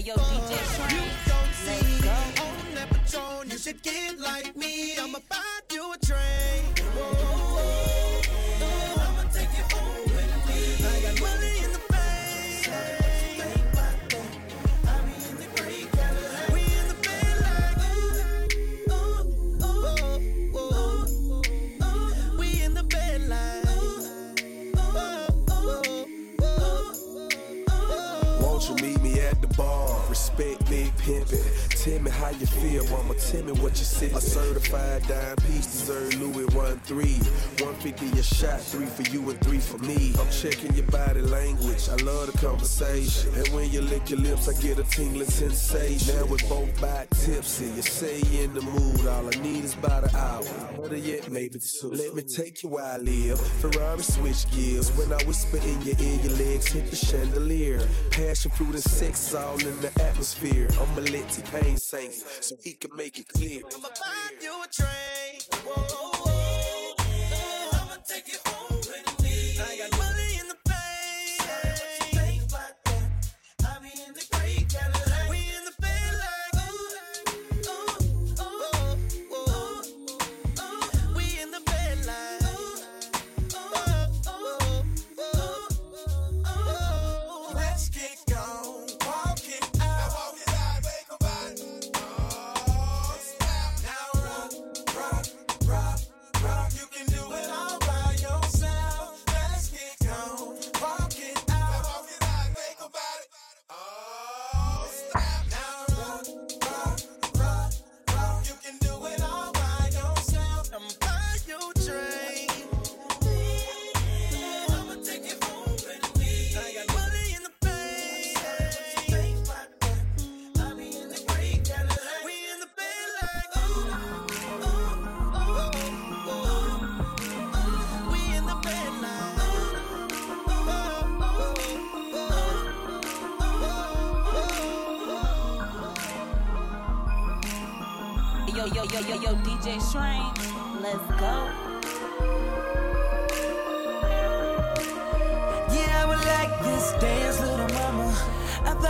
yo, DJ. You don't see on that Patron, you should get like me. I'ma buy you a train. Tell me how you feel, mama. Tell me what you see. A certified dime piece deserve Louis one three. 150 a shot, three for you and three for me. I'm checking your body language. I love the conversation. And when you lick your lips, I get a tingling sensation. Now we're both back tipsy. You say you in the mood. All I need is about an hour. Better yet, maybe two. Let me take you where I live. Ferrari switch gears. When I whisper in your ear, your legs hit the chandelier. Passion fruit and sex all in the atmosphere. I'ma let T-Pain so he can make it clear. I'ma buy you a train. Whoa.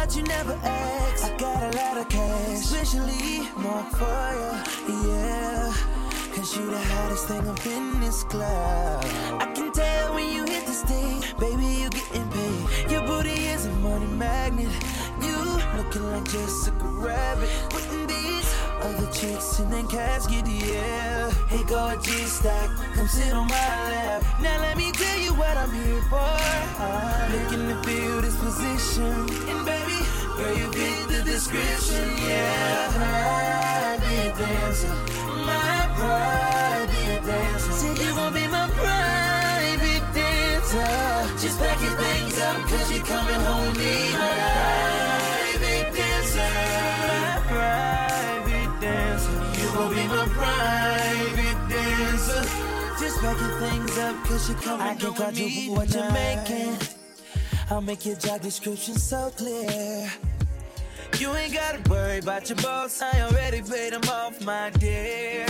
Thought you never asked. I got a lot of cash, especially more for you. Yeah, cause you the hottest thing up in this club. I can tell when you hit the stage, baby, you getting paid. Your booty is a money magnet. You looking like Jessica Rabbit. Putting these other chicks in that casket, yeah. Hey, go G stack, come sit on my lap. Now let me tell you what I'm here for. I'm looking to feel this position. Girl, you fit the description, yeah. Private dancer, my private dancer. Said you gon' be my private dancer. Just pack your things up, cause you're coming home with me. My private dancer, my private dancer. You gon' be my private dancer. Just pack your things up, cause you're coming I can home with me. quadruple what you're making. I'll make your job description so clear. You ain't gotta worry about your boss. I already paid him off, my dear.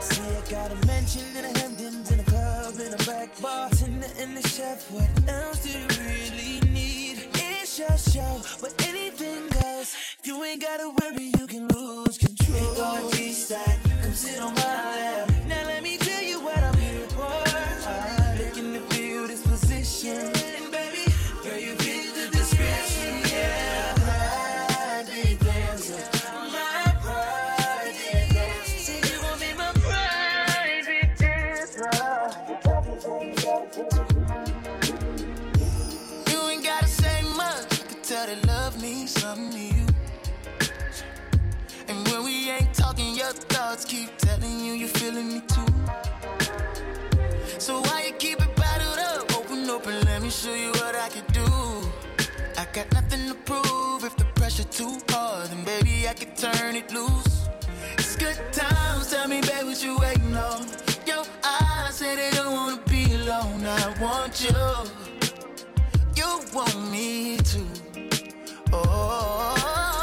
See, I got a mansion in the Hamptons, in a club, in a back bar. Tender and the chef, what else do you really need? It's your show, but anything goes. You ain't gotta worry, you can lose control. Hey, go G-Stack, come sit on my lap. The pressure too hard, then baby I can turn it loose. It's good times. Tell me, baby, what you waiting on? Your eyes say they don't wanna be alone. I want you. You want me to. Oh,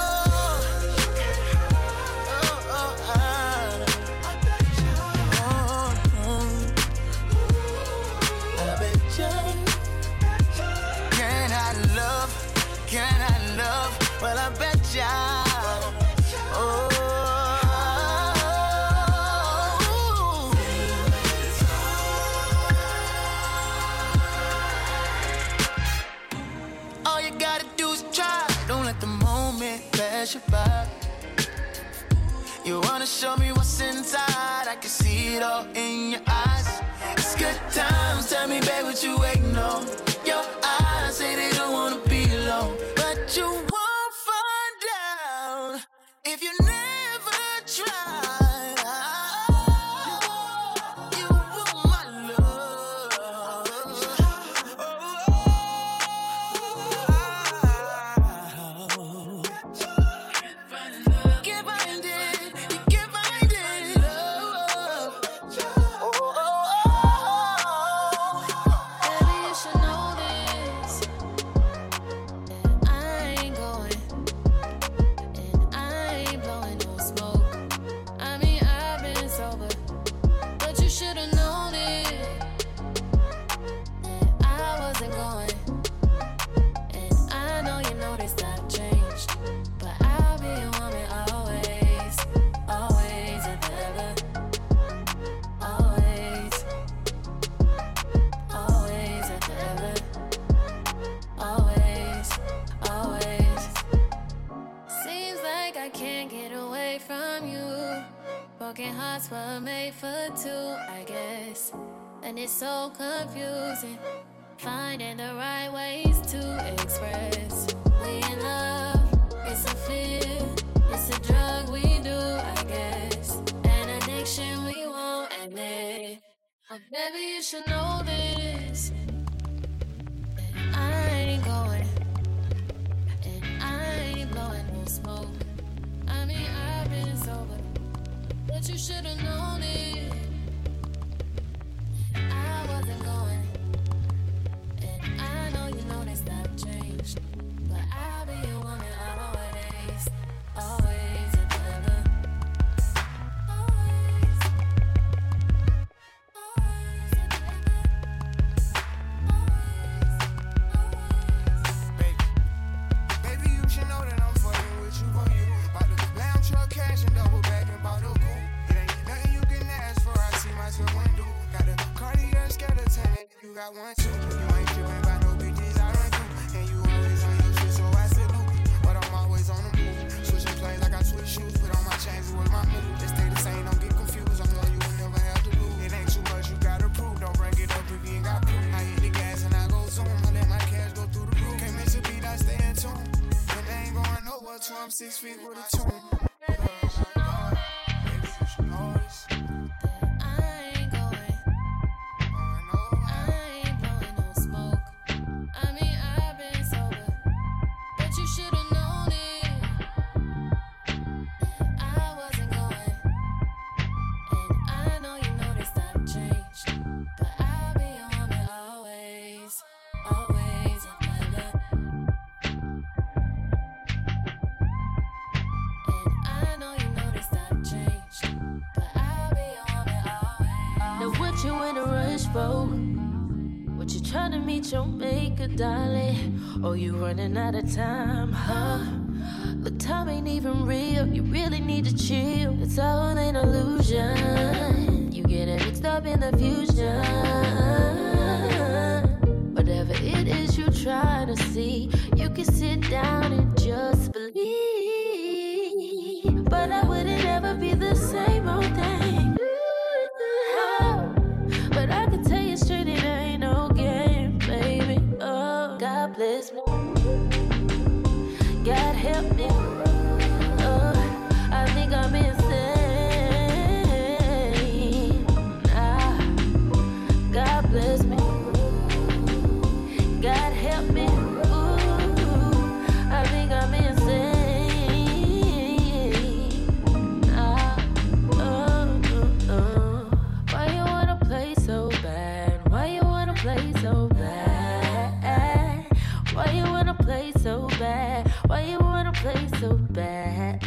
running out of time, huh? The time ain't even real. You really need to chill. It's all an illusion. You get it mixed up in the fusion. play so bad? Why you wanna play so bad?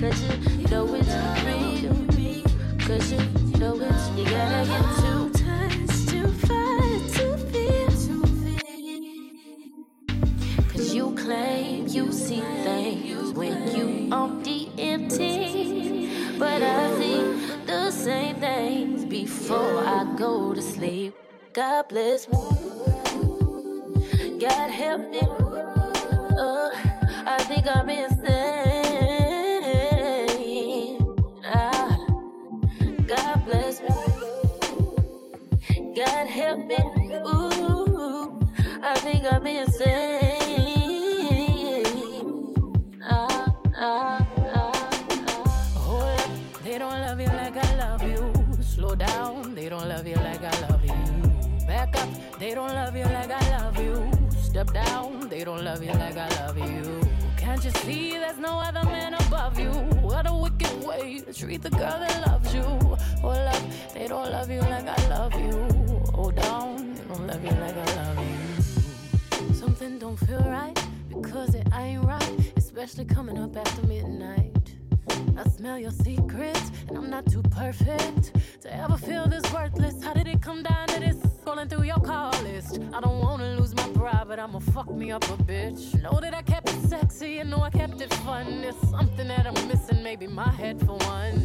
Cause you know it's real. Cause you know it's you gotta get too times too fight too feel. Cause you claim you see things when you on DMT. But I see the same things before I go to sleep. God bless. They don't love you like I love you. Slow down, they don't love you like I love you. Back up, they don't love you like I love you. Step down, they don't love you like I love you. Can't you see there's no other man above you? What a wicked way to treat the girl that loves you. Hold up, they don't love you like I love you. Hold down, they don't love you like I love you. Something don't feel right because it ain't right, especially coming up after midnight. I smell your secrets, and I'm not too perfect to ever feel this worthless. How did it come down to this? Scrolling through your call list. I don't wanna lose my pride, but I'ma fuck me up a bitch. Know that I kept it sexy, and know I kept it fun. There's something that I'm missing, maybe my head for one.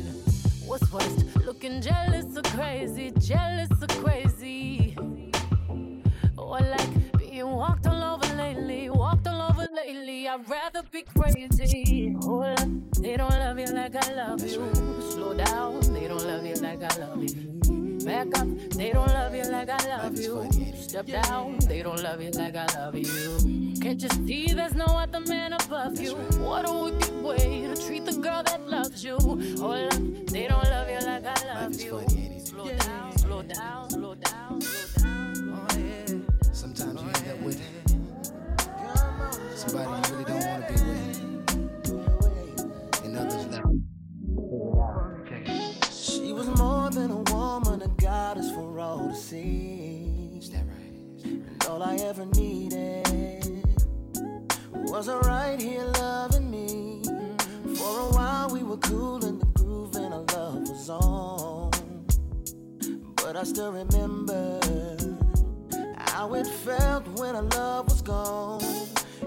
What's worst? Looking jealous or crazy, jealous or crazy. Or like being walked all over lately, walked all over lately. I'd rather be crazy. Hold up, they don't love you like I love you. Slow down, they don't love you like I love you. Back up, they don't love you like I love you. Step down, they don't love you like I love you. Can't you see there's no other man above you? What a wicked way to treat the girl that loves you. Hold up, they don't love you like I love you. Slow down, slow down, slow down, slow down. Oh, yeah. Sometimes you end up with somebody you really don't want to be with. And others that She was more than a woman, a goddess for all to see. Is that right? And all I ever needed was her right here loving me. For a while we were cool in the groove and our love was on. But I still remember how it felt when our love was gone.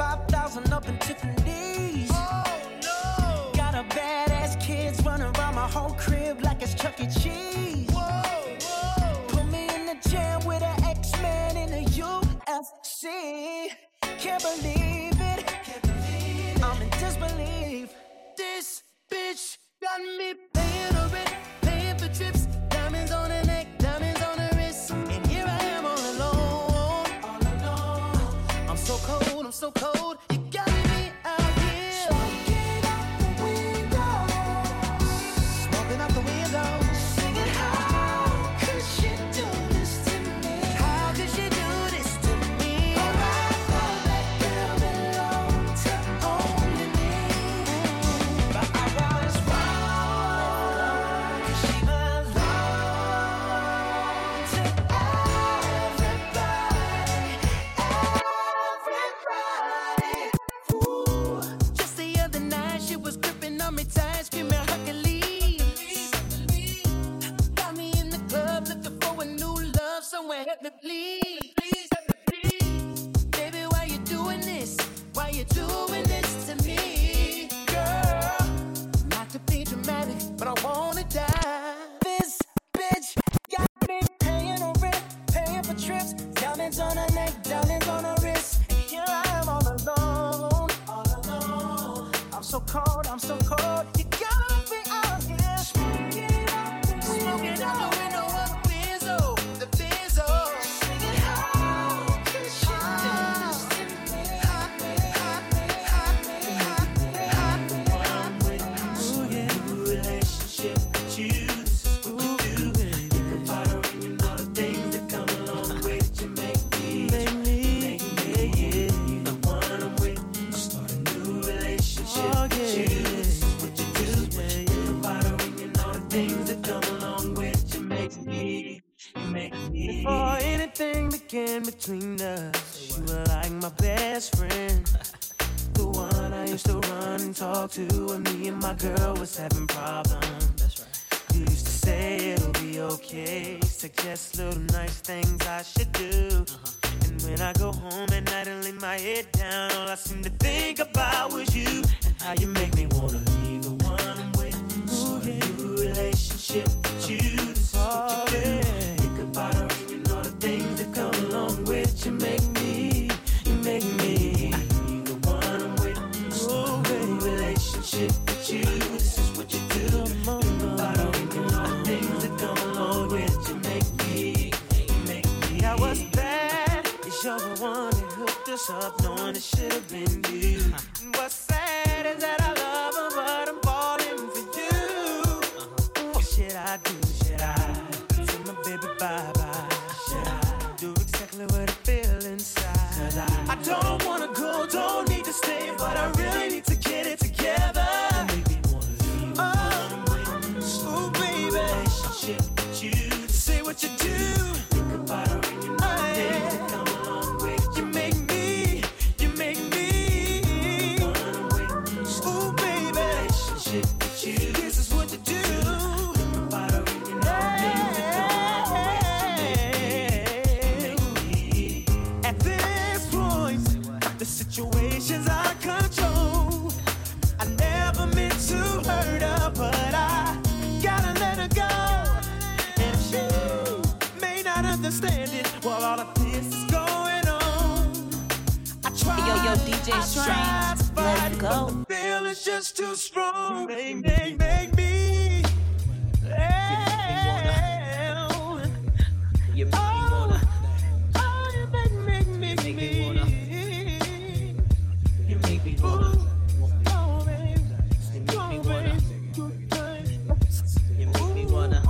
35, 45,000 in between us. You were like my best friend. The one I used to run and talk to when me and my girl was having problems. That's right. You used to say it'll be okay. Suggest little nice things I should do. Uh-huh. And when I go home at night and lay my head down, all I seem to think about was you and how you make me wanna be the one I'm with. Start a new relationship with you. This is what you do. Up, knowing it should have been you. What's sad is that I just too strong. Make, make, make me. hell. Oh, oh, you make me Oh, wanna, oh, you make, make, make, make me wanna. you make me wanna, Oh, baby. you make me Oh, wanna, baby. Good times. you make me wanna.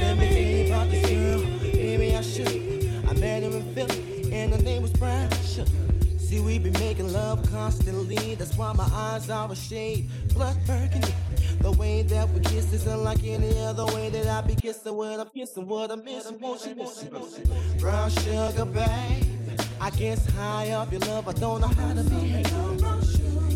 Let me tell you about this girl. Maybe I should. I met her in Philly, and her name was Brown. Sugar. See, we been making love constantly. That's why my eyes are a shade blood burgundy. The way that we kiss isn't like any other way that I be kissing when I'm kissing what I'm missing. Won't you listen? Brown sugar, babe. I guess high up your love, I don't know how to behave.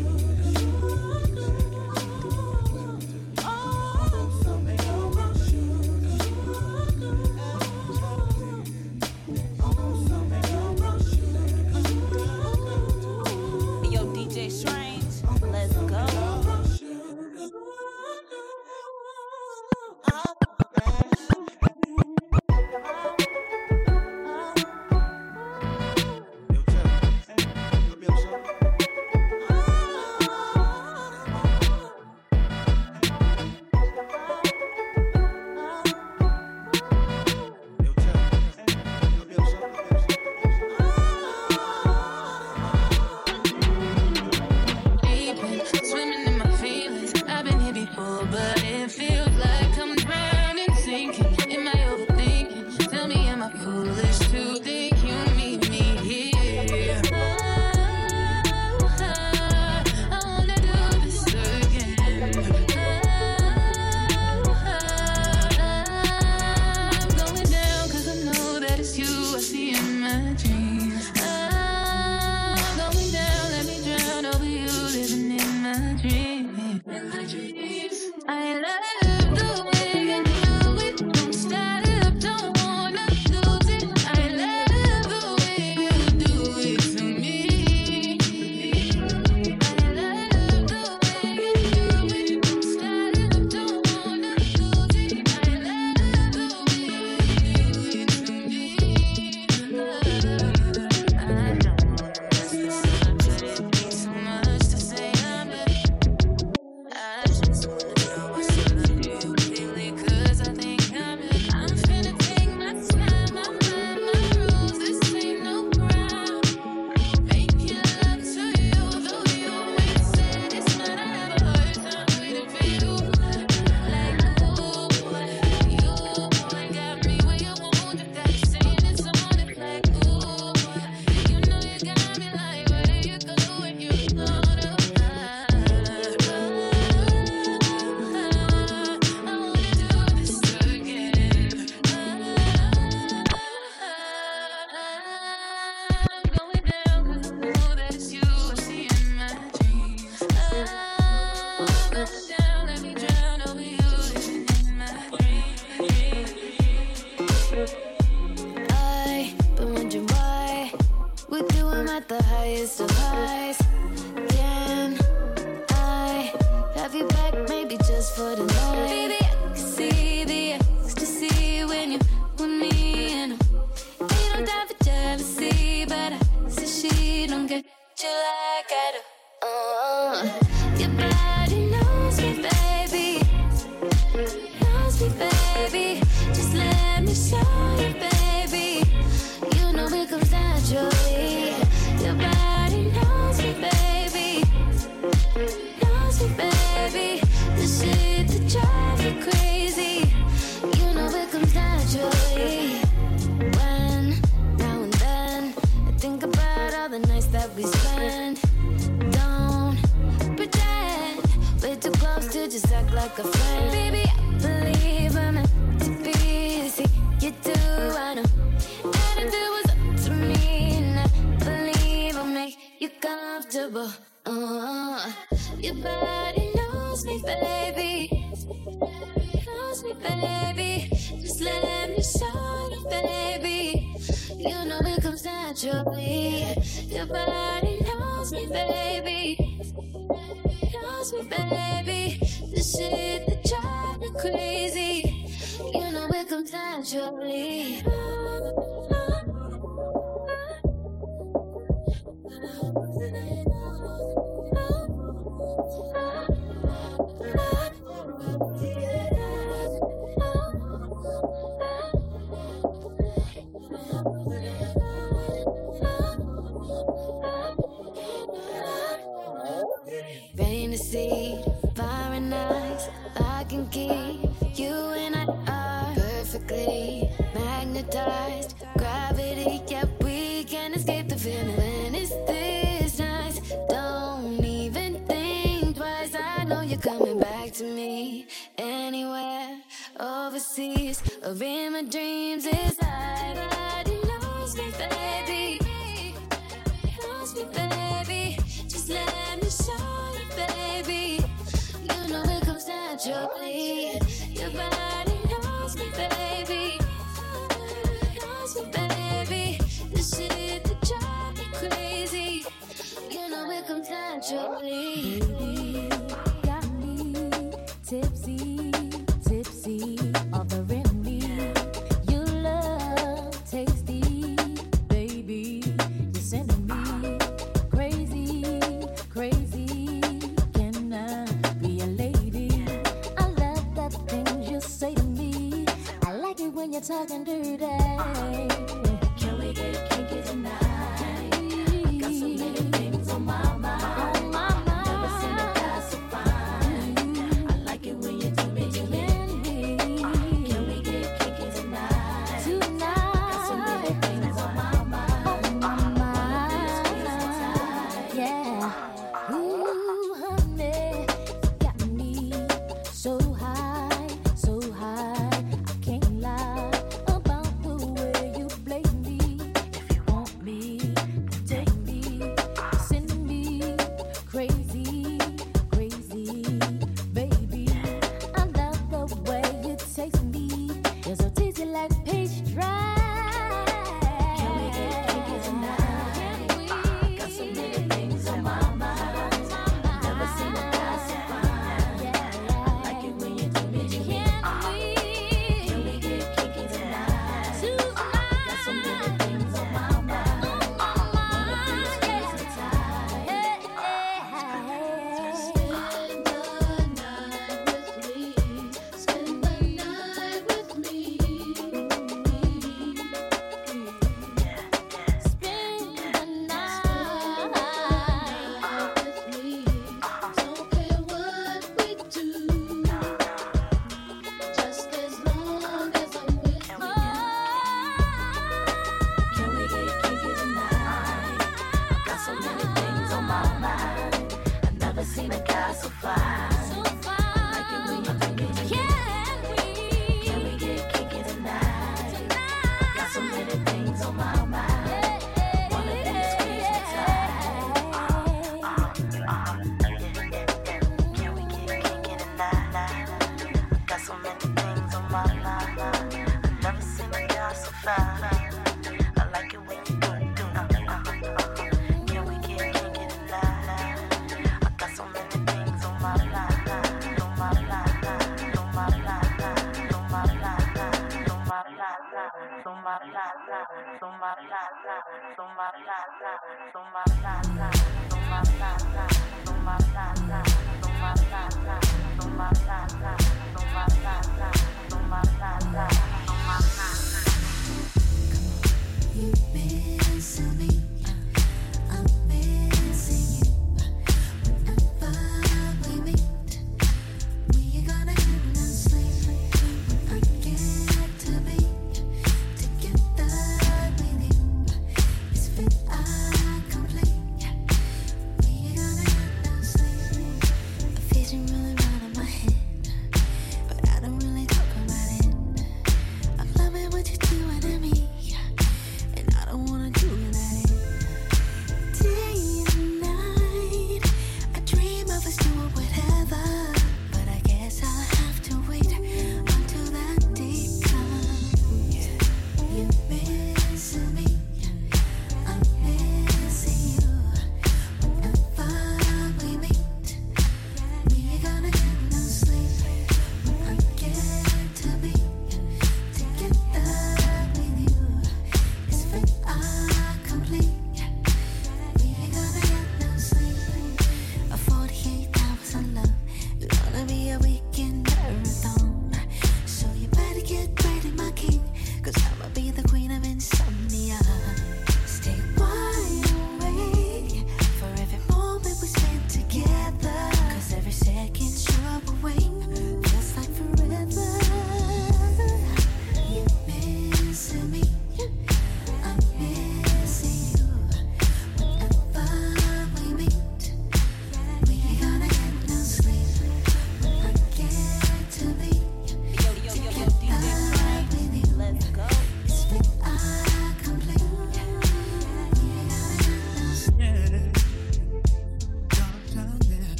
Your body knows me, baby. Knows me, baby. Just let me show you, baby. You know it comes naturally. Your body knows me, baby. Knows me, baby. The shit that drives me crazy. You know it comes naturally. Oh, oh. to me anywhere overseas or in my dreams. It's body knows me, baby. Loves me, baby. Just let me show you, baby. You know it comes naturally. Your body knows me, baby. Knows me, baby. The shit that drives me crazy. You know it comes naturally tipsy, tipsy off the rim. You love tasty, baby. You're sending me crazy, crazy. Can I be a lady? I love the things you say to me. I like it when you're talking dirty.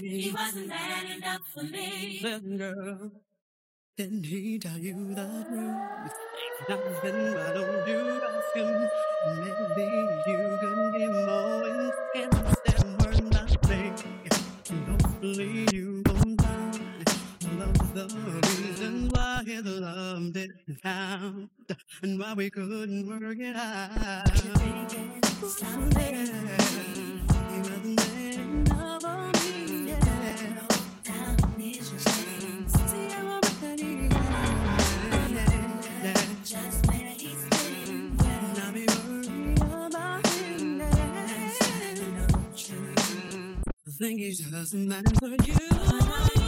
He wasn't man enough for me. Little girl, didn't he tell you the truth? Nothing, why don't you ask him? Maybe you can be more instead word nothing. Hopefully you won't find all of the reasons why his love didn't count and why we couldn't work it out. Yeah. He's just man for you.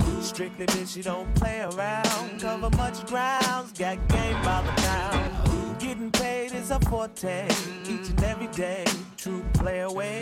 Strictly bitch, she don't play around. Cover much grounds, got game by the pound. Getting paid is a forte, each and every day. True play away.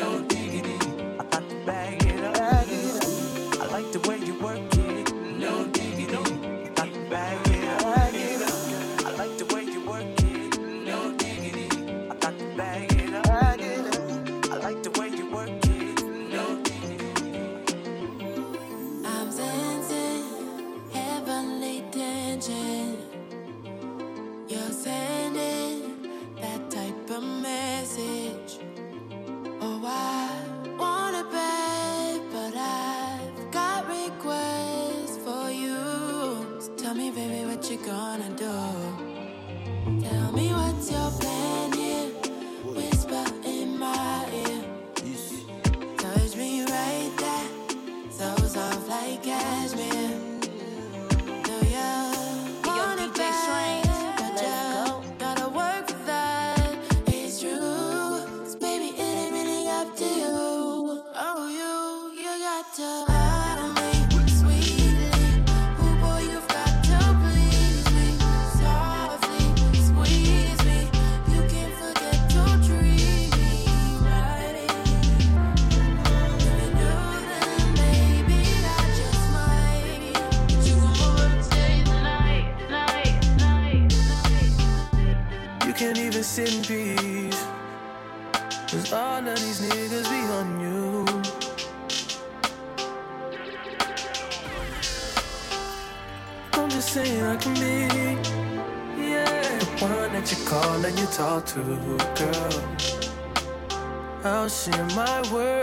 no diggity. I like the way you work to the hookup. Out my world.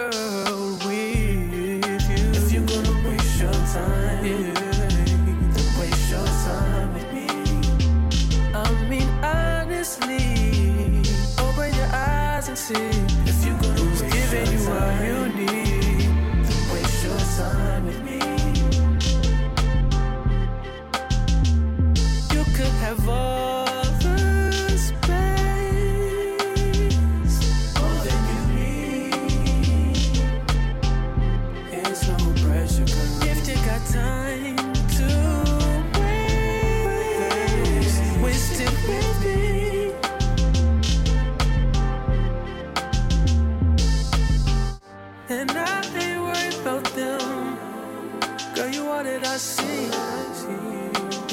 more that I see,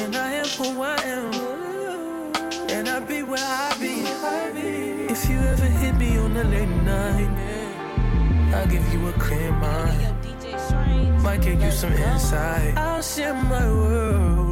and I am who I am, and I be where I be. If you ever hit me on the late night, I'll give you a clear mind. Might give you some insight. I'll share my world.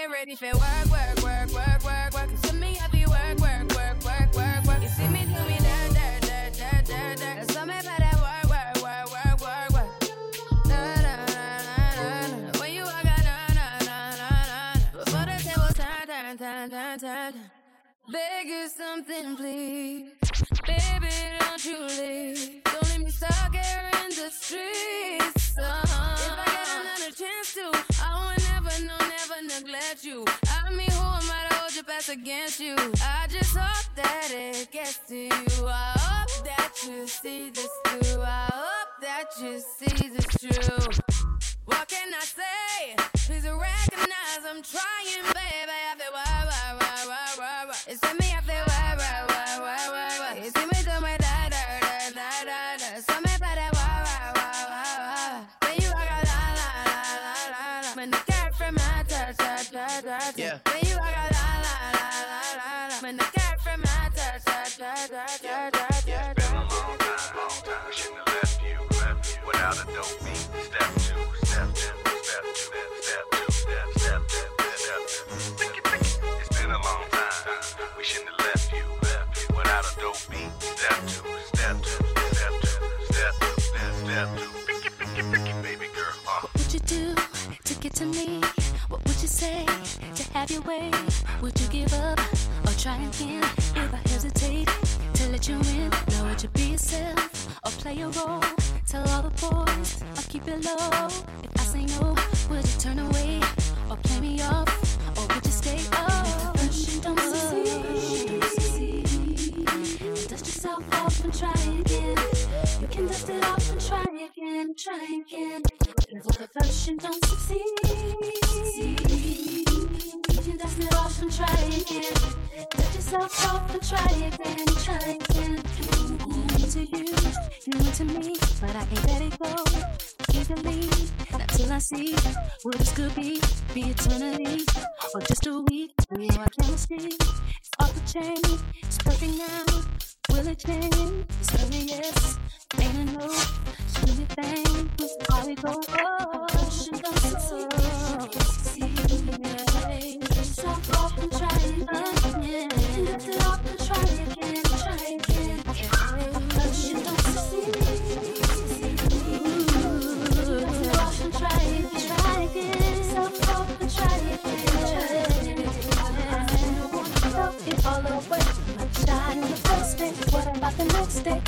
get ready for work, work, work, work, be yourself or play a role? Tell all the boys or keep it low. If I say no, would you turn away or play me off? Or would you stay? Oh, you don't succeed. Dust yourself off and try again. You can dust it off and try again, try again. If the version don't succeed, you can dust it off and try again. Dust yourself off and try again, try again. Into you, you into me, but I can't let it go easily. Not till I see what this could be, be eternity or just a week. We our chemistry, it's off the chain, it's perfect now. Will it change? It's only yes, ain't a no. Do your thing, this is we go. Oh, should. Yourself off and try again. Lift it up and try again. All away. In the first day. What about the next day?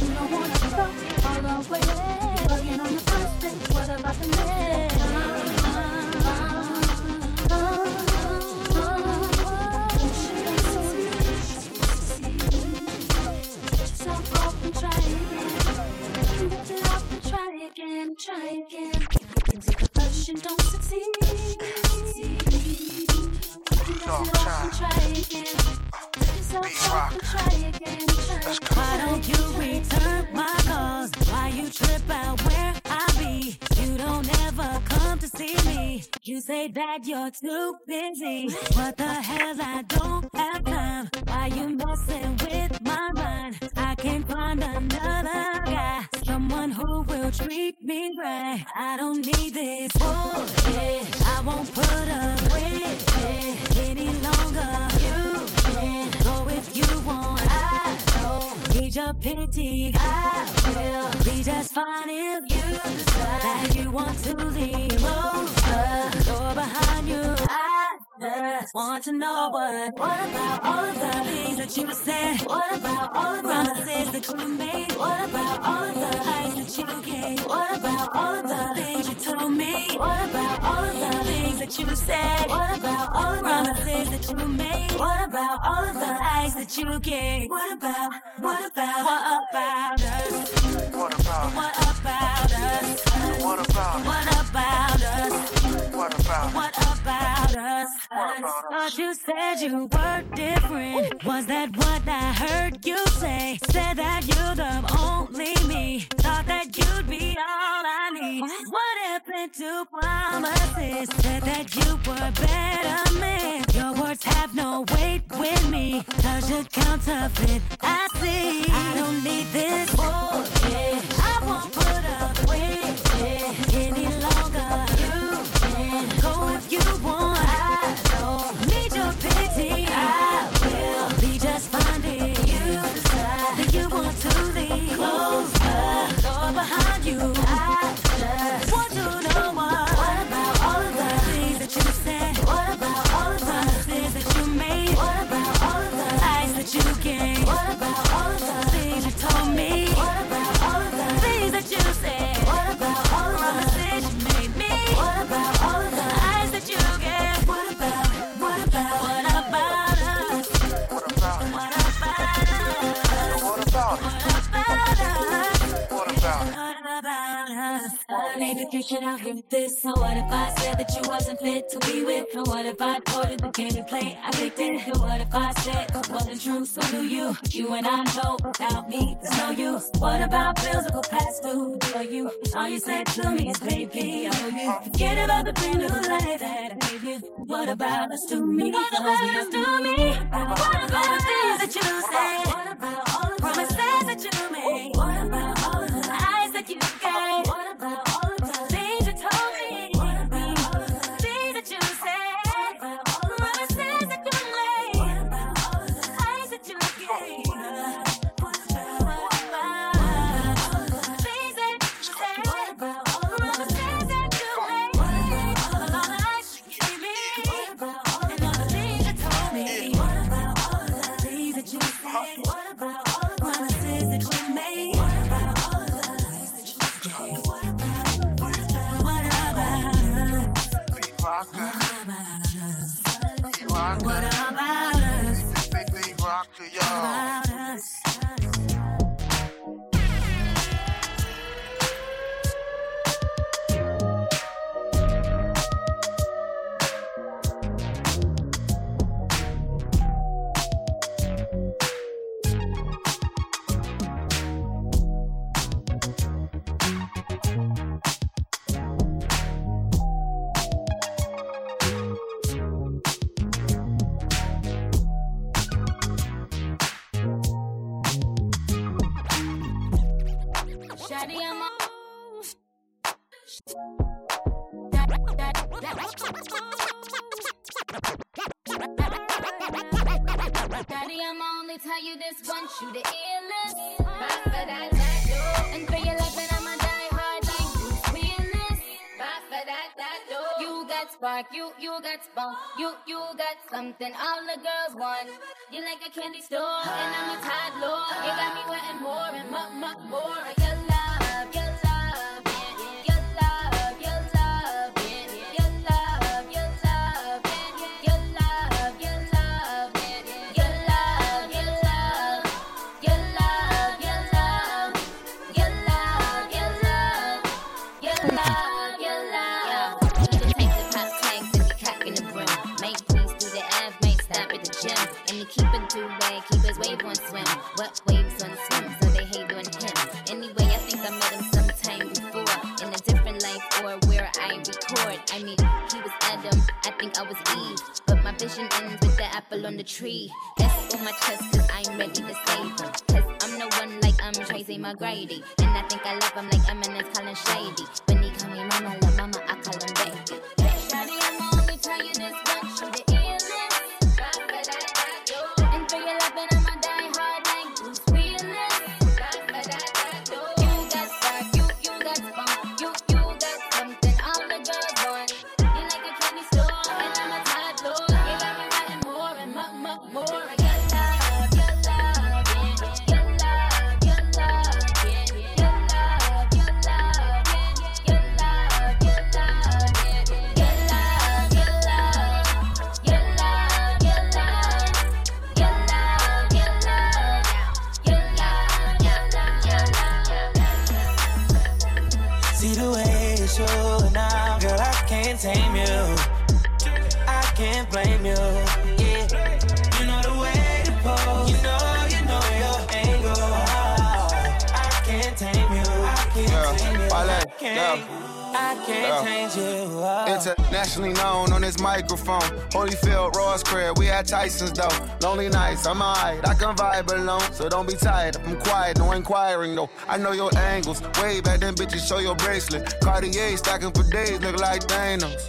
You don't wanna go all the way. Bugging on the first day. What about the next? Try again. Try again, if don't succeed. You can dust it off and try again. Lift yourself off and try again, try again. Why don't you return my calls? Why you trip out where I be? You don't ever come to see me. You say that you're too busy. What the hell? I don't have time. Why you messing with my mind? I can't find another someone who will treat me right. I don't need this bullshit. I won't put up with it any longer. You can go if you want. I don't need your pity. I will be just fine if you decide that you want to leave. Close the door behind you. I just want to know what. What about all of the things that you said? What about all of the promises that you made? What about all of the lies that you gave? What about all of the things you told me? What about all of the things that you said? What about all of the promises that you made? What about all of the lies that you gave? What about, what about, what about us? What about, What about us? what about, What about us? what about, What about us? Thought you said you were different. Was that what I heard you say? Said that you're the only me. Thought that you'd be all I need. What happened to promises? Said that you were a better man. Your words have no weight with me. Cause you're counterfeit. I see. I don't need this bullshit. I won't put up with it any. You can go if you want. To get shit out here with this. So what if I said that you wasn't fit to be with? And what if I told ordered the game and play? I picked it. And what if I said it wasn't true? So do you? You and I know without me, there's no use. What about bills that go past due? You, all you said to me is baby, I owe you. Forget about the brand new life that I gave you. What about us to me? What about us to me? What about the things that you said? What about something all the girls want. You like a candy store, and I'm a toddler. You got me wanting more and more, more, more. I mean, he was Adam, I think I was Eve. But my vision ends with the apple on the tree. S on my chest, cause I'm ready to save him. Cause I'm the one like I'm Tracy McGrady. And I think I love him like Eminem's Colin Shady. When he call me mama, love mama, I call him baby. Shawty, I'm only tell you this once, At Tyson's though. Lonely nights, I'm alright, I can vibe alone. So don't be tired, I'm quiet, no inquiring though. I know your angles. Way back then, bitches, show your bracelet. Cartier stacking for days, look like Thanos.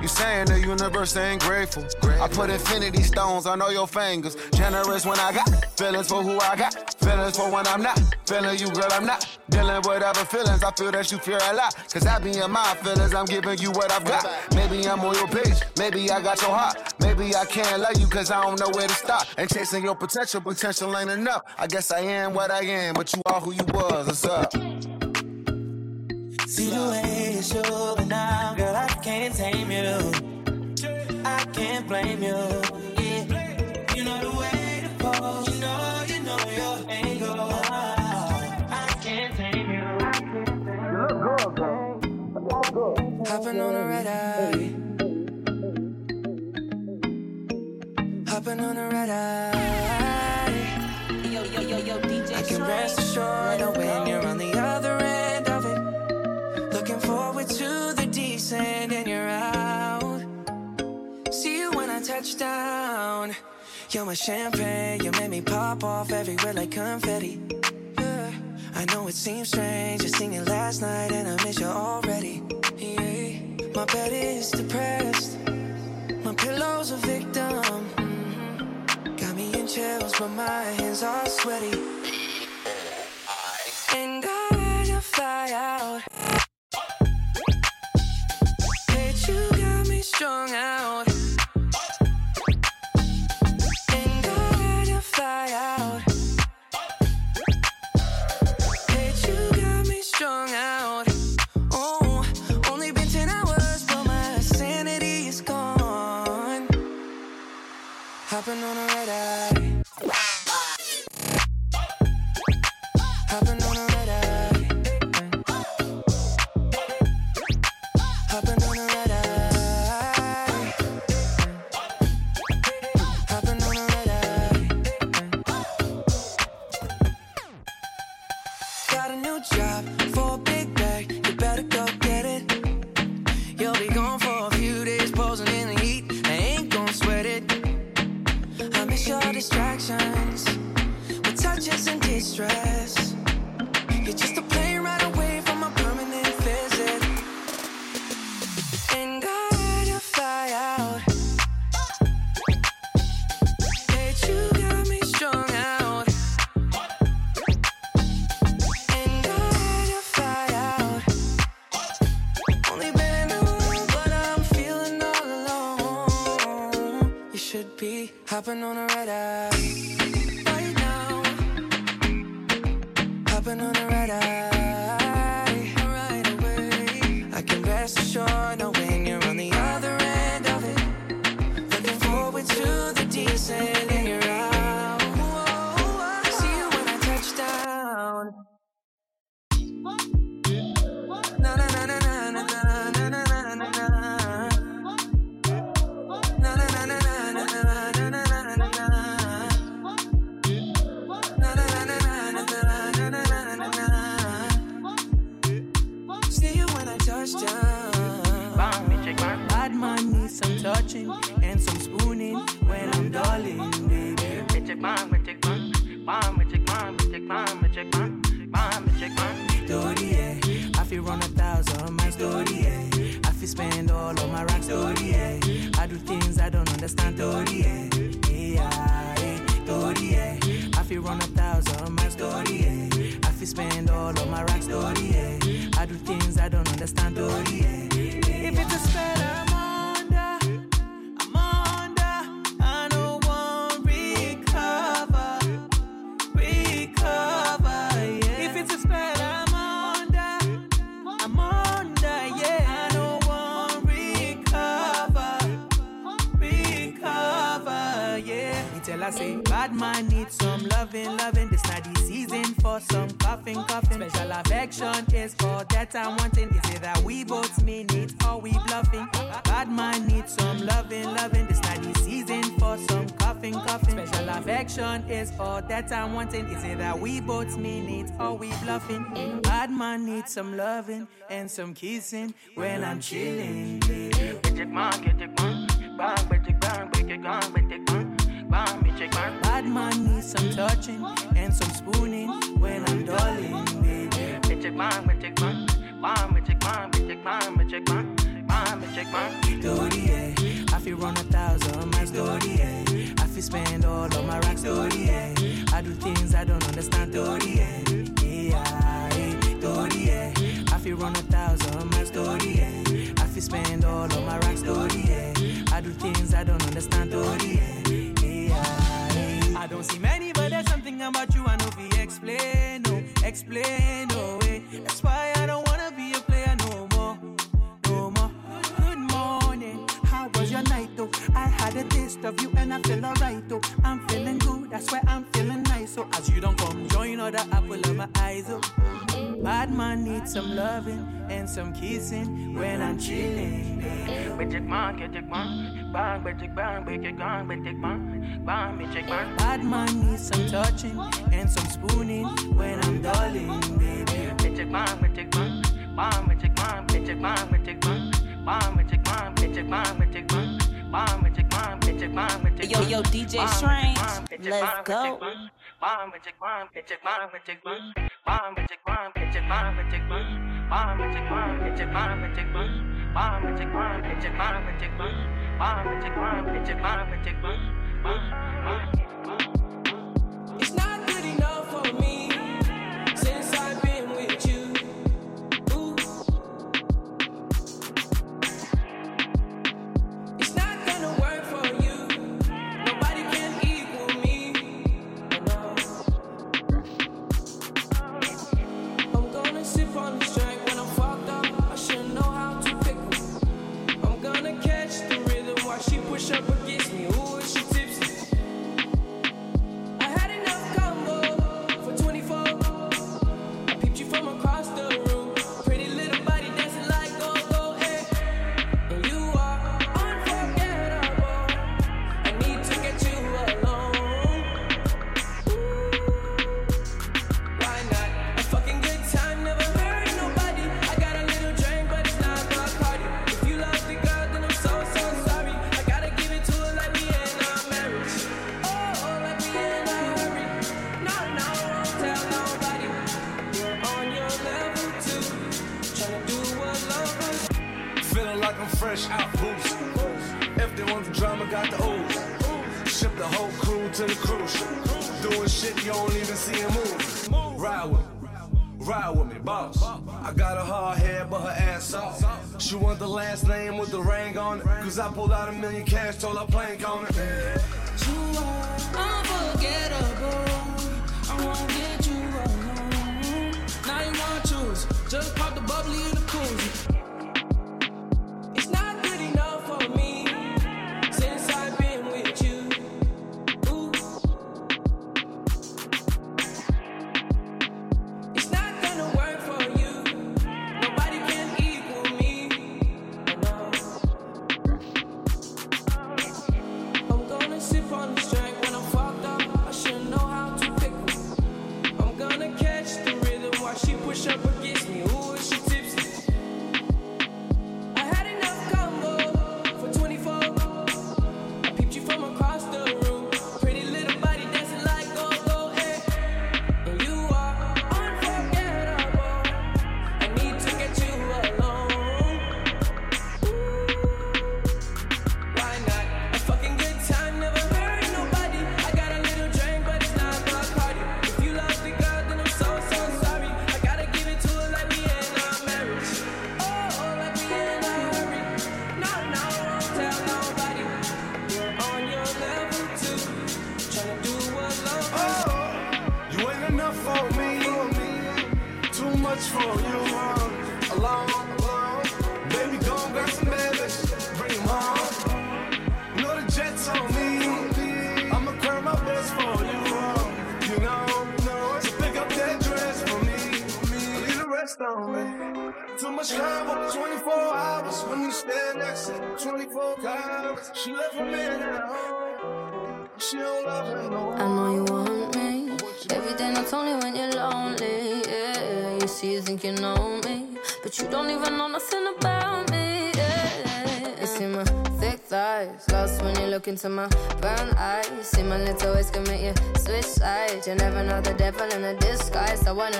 You saying the universe ain't grateful. I put infinity stones on all your fingers. Generous when I got feelings for who I got. Feelings for when I'm not. Feeling you, girl, I'm not. Dealing with other feelings. I feel that you fear a lot. Cause I be in my feelings. I'm giving you what I've got. Maybe I'm on your page. Maybe I got your heart. Maybe I can't love you cause I don't know where to stop. And chasing your potential. Potential ain't enough. I guess I am what I am. But you are who you was. What's up? See the way you're showing now, girl, I can't tame you. I can't blame you. Hopping on a red eye. Hopping on a red eye. Yo, yo, yo, yo, DJ I can rest assured knowing you're on the other end of it. Looking forward to the descent and you're out. See you when I touch down. You're my champagne, you make me pop off everywhere like confetti. I know it seems strange, I seen it last night and I miss you already. Yeah. My bed is depressed, my pillow's a victim. Mhm. Got me in chills, but my hands are sweaty. I feel spend all of my rock story, yeah. I do things I don't understand, story, yeah. Yeah, story, yeah. I feel run a thousand story, yeah. I feel spend all of my rock story, yeah. I do things I don't understand, yeah. If it's a spell I'm I say, bad man needs some loving, loving. This not the season for some coughing, coughing. Special affection is for that I'm wanting. Is it that we both mean it or we bluffing? Bad man needs some loving, loving. This not the season for some coughing, coughing. Special affection is all that I'm wanting. Is it that we both mean it or we bluffing? Bad man needs some loving and some kissing when I'm chilling. Baby. Bad man needs some touching and some spooning when I'm darling, baby. Story, yeah. I feel run a thousand my story, yeah. I feel spend all of my rock story, yeah. I do things I don't understand, story, yeah. Yeah, story, yeah. I feel run a thousand my story, yeah. I feel spend all of my rock story, yeah. I do things I don't understand, story, yeah. I don't see many, but there's something about you I know we explain, no, explain, no way. That's why I don't wanna be a player no more, no more. Good morning, how was your night though? I had a taste of you and I feel alright though. I'm feeling good, that's why I'm feeling nice. So as you don't come join other apple of my eyes, oh. Bad man needs some loving and some kissing when I'm chilling. Bad man needs some touching and some spooning when I'm darling, baby. Yo, yo, DJ Strange, let's go. It's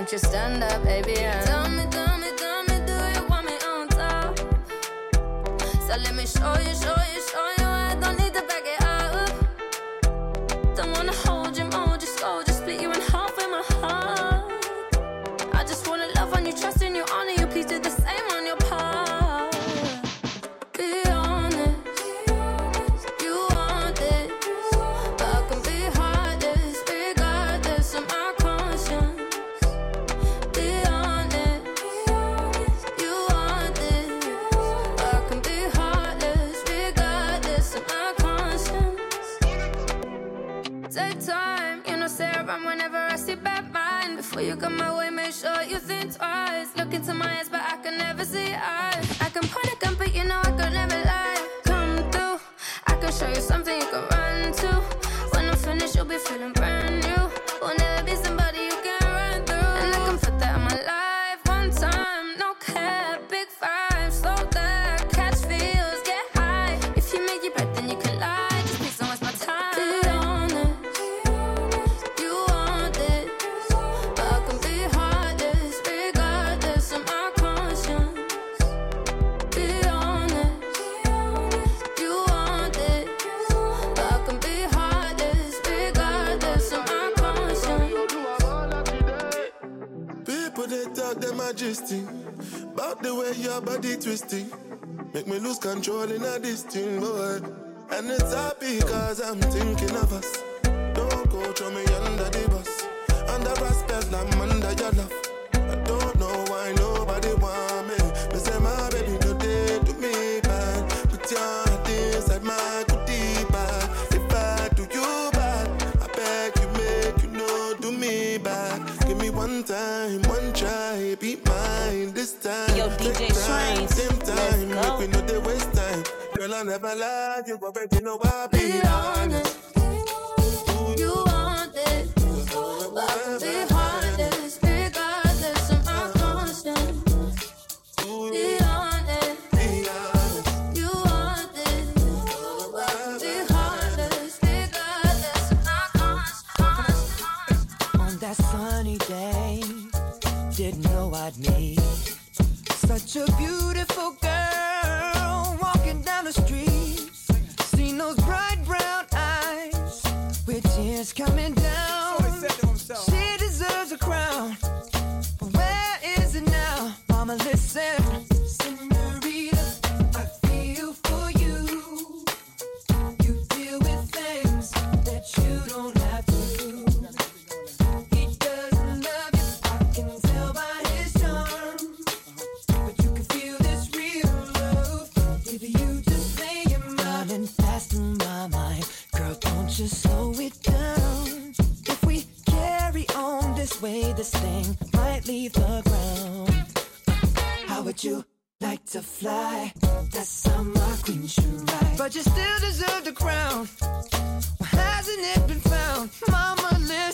Won't you stand up, baby? this thing. Make me lose control in a this thing, boy. And it's happy cause I'm thinking of us. Don't go throw me under the bus. Under respect, I'm under your love. I never. You I'll be, be honest. honest. You want this, but be heartless. Be honest. You want this, be. Regardless of my conscience. On that sunny day, didn't know I'd meet such a beautiful girl way this thing might leave the ground. How would you like to fly? That summer queen should ride. But you still deserve the crown. Why hasn't it been found? Mama, listen.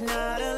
not a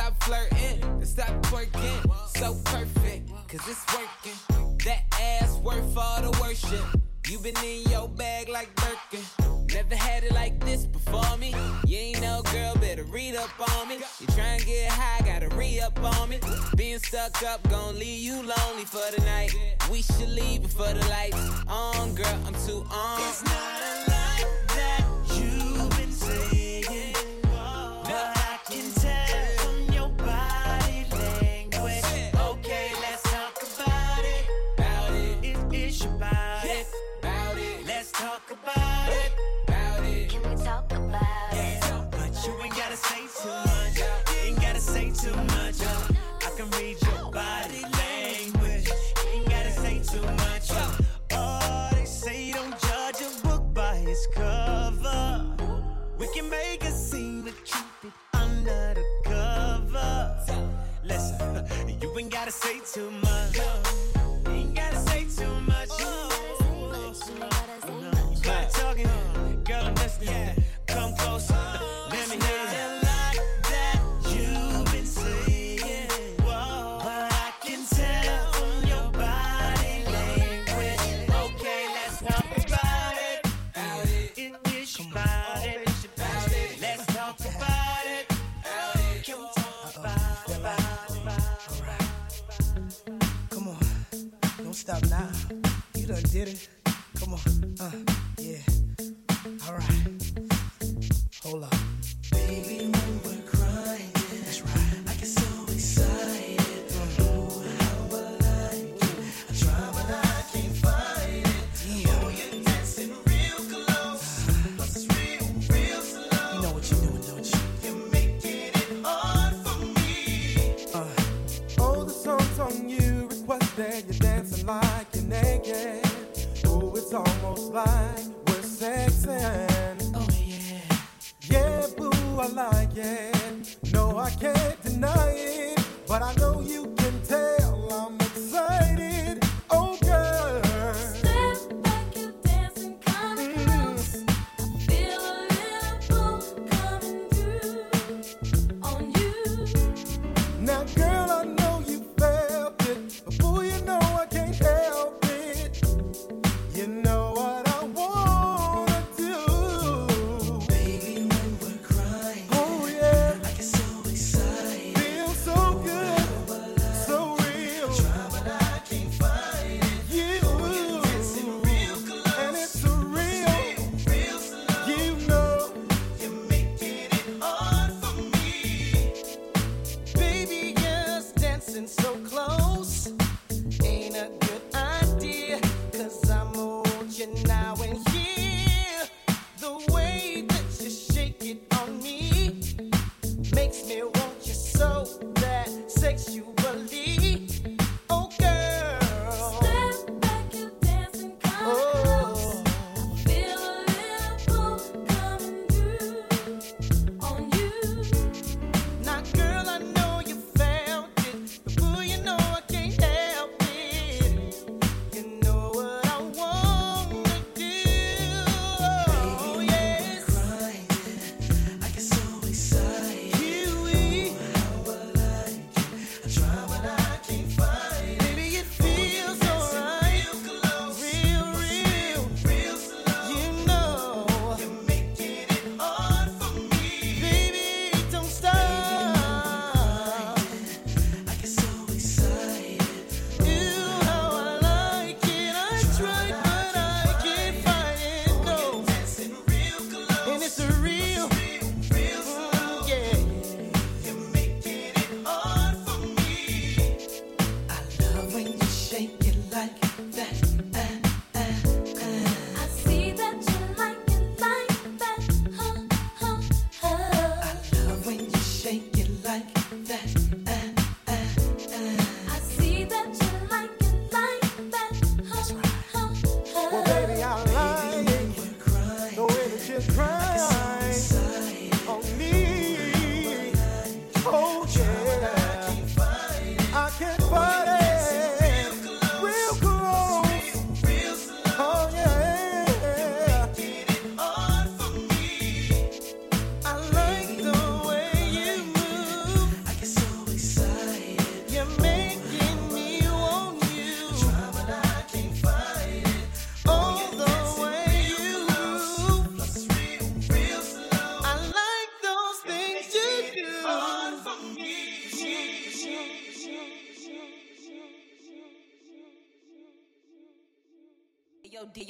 stop flirting and stop twerking. So perfect, cause it's working. That ass worth all the worship. You been in your bag like Birkin. Never had it like this before me. You ain't no girl, better read up on me. You try and get high, gotta re up on me. Being stuck up, gon' leave you lonely for the night. We should leave before the lights on, girl. I'm too on. It's not a lot that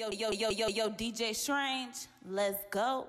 Yo, yo, yo, yo, yo, DJ Strange, let's go.